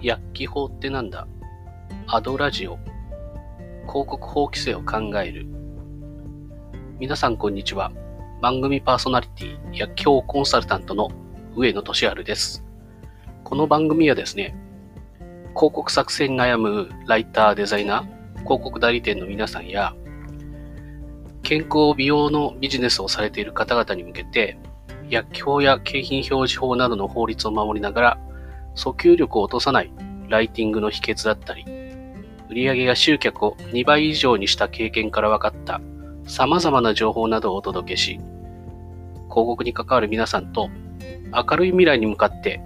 薬機法ってなんだ？アドラジオ。広告法規制を考える。皆さんこんにちは。番組パーソナリティ薬機法コンサルタントの上野俊治です。この番組はですね広告作成に悩むライターデザイナー広告代理店の皆さんや健康美容のビジネスをされている方々に向けて薬機法や景品表示法などの法律を守りながら訴求力を落とさないライティングの秘訣だったり、売上や集客を2倍以上にした経験から分かった様々な情報などをお届けし、広告に関わる皆さんと明るい未来に向かって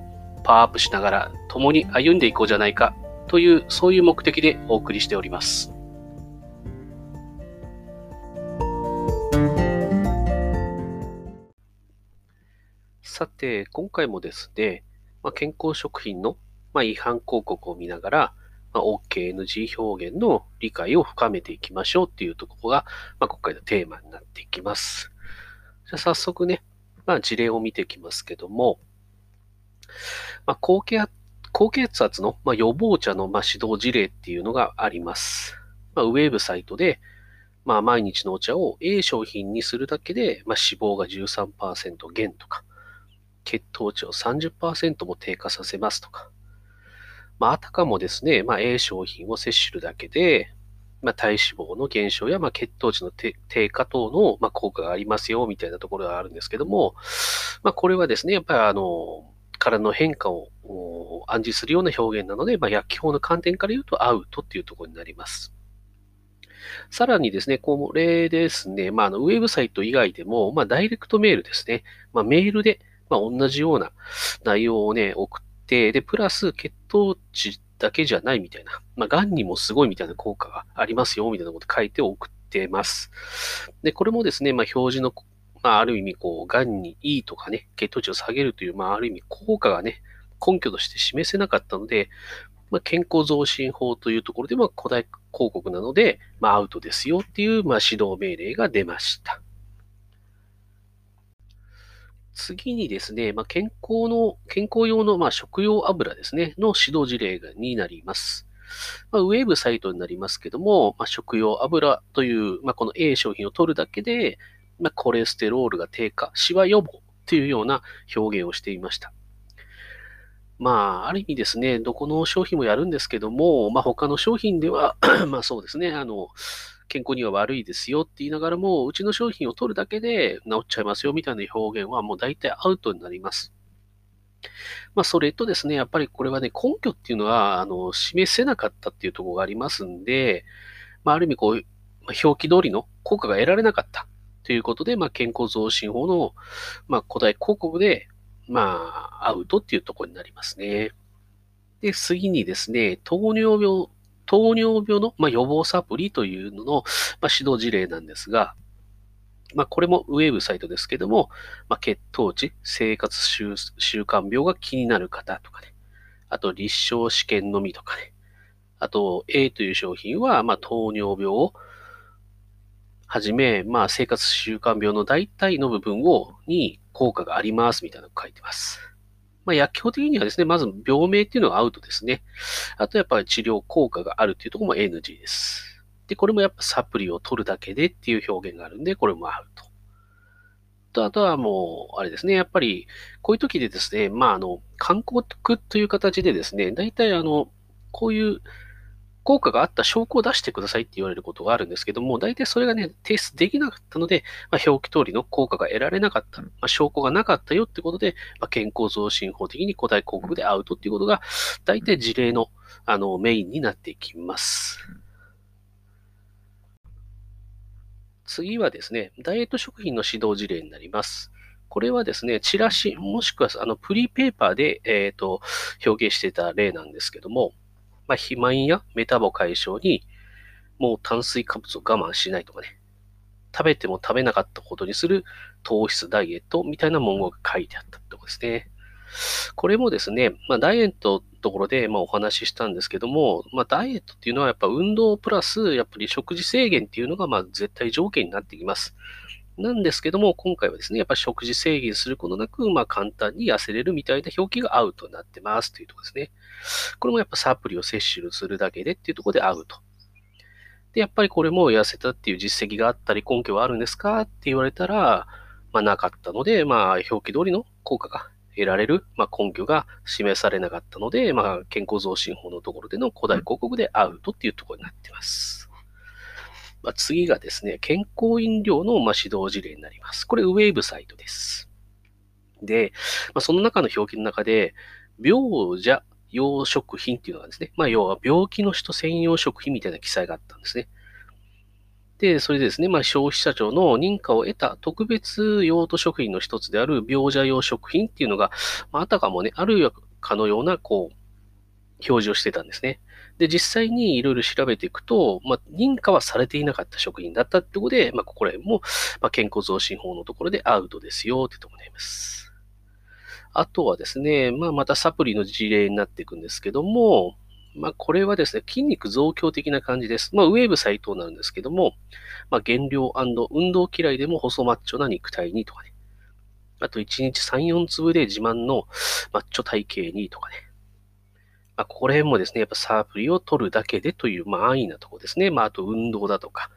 パワーアップしながら共に歩んでいこうじゃないかというそういう目的でお送りしております。さて、今回もですね、まあ、健康食品の、まあ、違反広告を見ながら、まあ、OK、NG 表現の理解を深めていきましょうっていうところが、まあ、今回のテーマになっていきます。じゃあ早速ね、まあ、事例を見ていきますけども、まあ、高血高血圧の、まあ、予防茶の、まあ、指導事例っていうのがあります。まあ、ウェブサイトで、まあ、毎日のお茶を A 商品にするだけで、まあ、脂肪が13%減とか、血糖値を30%も低下させますとか、まあ、あたかもですね、まあ、A 商品を摂取するだけで、まあ、体脂肪の減少や、まあ、血糖値の低下等の、まあ、効果がありますよ、みたいなところがあるんですけども、まあ、これはですね、やっぱりあの、体の変化を暗示するような表現なので、まあ、薬機法の観点から言うとアウトっていうところになります。さらにですね、これですね、まあ、あのウェブサイト以外でも、まあ、ダイレクトメールですね、まあ、メールで、まあ、同じような内容をね、送って、で、プラス血糖値だけじゃないみたいな、まあ、癌にもすごいみたいな効果がありますよ、みたいなこと書いて送ってます。で、これもですね、まあ、表示の、まあ、ある意味、こう、癌にいいとかね、血糖値を下げるという、まあ、ある意味、効果がね、根拠として示せなかったので、まあ、健康増進法というところで、まあ、古代広告なので、まあ、アウトですよっていう、まあ、指導命令が出ました。次にですね、まあ、健康の、健康用の、まあ、食用油ですね、の指導事例になります。まあ、ウェブサイトになりますけども、まあ、食用油という、まあ、この A 商品を取るだけで、まあ、コレステロールが低下、シワ予防というような表現をしていました。まあ、ある意味ですね、どこの商品もやるんですけども、まあ、他の商品では まあそうですね、あの、健康には悪いですよって言いながらも、うちの商品を取るだけで治っちゃいますよみたいな表現はもう大体アウトになります。まあ、それとですね、やっぱりこれはね、根拠っていうのは、あの、示せなかったっていうところがありますんで、まあ、ある意味こう、表記通りの効果が得られなかったということで、まあ、健康増進法の、まあ、古代広告で、まあ、アウトっていうところになりますね。で、次にですね、糖尿病糖尿病の、ま予防サプリというのの、ま指導事例なんですが、まあ、これもウェブサイトですけども、まあ、血糖値、生活習慣病が気になる方とかね、あと立証試験のみとかね、あと A という商品は、ま糖尿病をはじめ、まあ、生活習慣病の大体の部分をに効果がありますみたいなのが書いてます。まあ、薬局的にはですね、まず病名っていうのがアウトですね。あとやっぱり治療効果があるっていうところも NG です。で、これもやっぱサプリを取るだけでっていう表現があるんで、これもアウト。と、あとはもう、あれですね、やっぱり、こういう時でですね、まあ、あの、勧告という形でですね、大体あの、こういう効果があった証拠を出してくださいって言われることがあるんですけども、大体それがね、提出できなかったので、まあ、表記通りの効果が得られなかった、まあ、証拠がなかったよってことで、まあ、健康増進法的に古代広告でアウトっていうことが、大体事例のあのメインになっていきます。次はですね、ダイエット食品の指導事例になります。これはですね、チラシ、もしくはあのプリペーパーで、えーと表現していた例なんですけども、まあ、肥満やメタボ解消に、もう炭水化物を我慢しないとかね、食べても食べなかったことにする糖質ダイエットみたいな文言が書いてあったってことですね。これもですね、まあ、ダイエットのところでまお話ししたんですけども、まあ、ダイエットっていうのはやっぱ運動プラス、やっぱり食事制限っていうのがまあ絶対条件になってきます。なんですけども、今回はですね、やっぱり食事制限することなく、まあ簡単に痩せれるみたいな表記がアウトになってますというところですね。これもやっぱサプリを摂取するだけでっていうところでアウト。で、やっぱりこれも痩せたっていう実績があったり根拠はあるんですかって言われたら、まあなかったので、まあ表記通りの効果が得られる、まあ、根拠が示されなかったので、まあ、健康増進法のところでの古代広告でアウトっていうところになってます。ま、次がですね、健康飲料のま指導事例になります。これ、ウェーブサイトです。で、まあ、その中の表記の中で、病者用食品っていうのがですね、まあ、要は病気の人専用食品みたいな記載があったんですね。で、それでですね、まあ、消費者庁の認可を得た特別用途食品の一つである病者用食品っていうのが、まあ、あたかもね、あるかのような、こう、表示をしてたんですね。で、実際にいろいろ調べていくと、まあ、認可はされていなかった食品だったってことで、まあ、ここら辺も、まあ、健康増進法のところでアウトですよってところになります。あとはですね、まあ、またサプリの事例になっていくんですけども、まあ、これはですね、筋肉増強的な感じです。まあ、ウェーブサイトなんですけども、まあ、減量運動嫌いでも細マッチョな肉体にとかね。あと、1日3、4粒で自慢のマッチョ体型にとかね。まあ、ここら辺もですね、やっぱサプリを取るだけでという、まあ、安易なところですね。まあ、あと、運動だとか、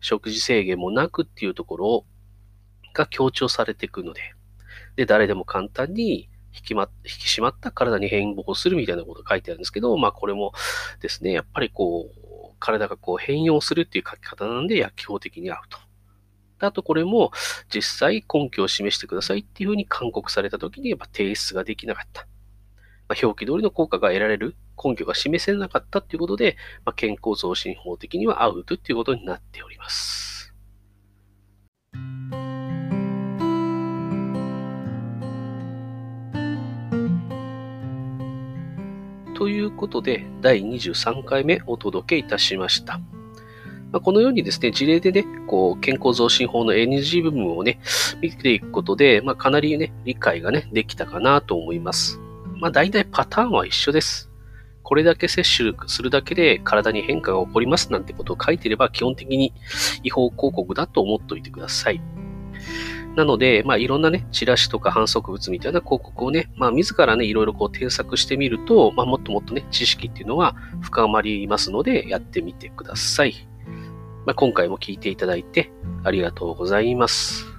食事制限もなくっていうところが強調されていくので、で、誰でも簡単に引き,、ま、引き締まった体に変貌するみたいなこと書いてあるんですけど、まあこれもですね、やっぱりこう、体がこう変容するっていう書き方なんで薬機法的に合うと。あとこれも実際根拠を示してくださいっていうふうに勧告された時にやっぱ提出ができなかった。まあ、表記通りの効果が得られる根拠が示せなかったっていうことで、まあ、健康増進法的にはアウトっていうことになっております。ということで、第23回目お届けいたしました。まあ、このようにですね、事例でね、こう、健康増進法の NG 部分をね、見ていくことで、まあ、かなりね、理解がね、できたかなと思います。まあ、大体パターンは一緒です。これだけ摂取するだけで体に変化が起こりますなんてことを書いていれば、基本的に違法広告だと思っておいてください。なので、まあ、いろんなね、チラシとか反則物みたいな広告をね、まあ、自らね、いろいろこう添削してみると、まあ、もっともっとね、知識っていうのは深まりますので、やってみてください。まあ、今回も聞いていただいてありがとうございます。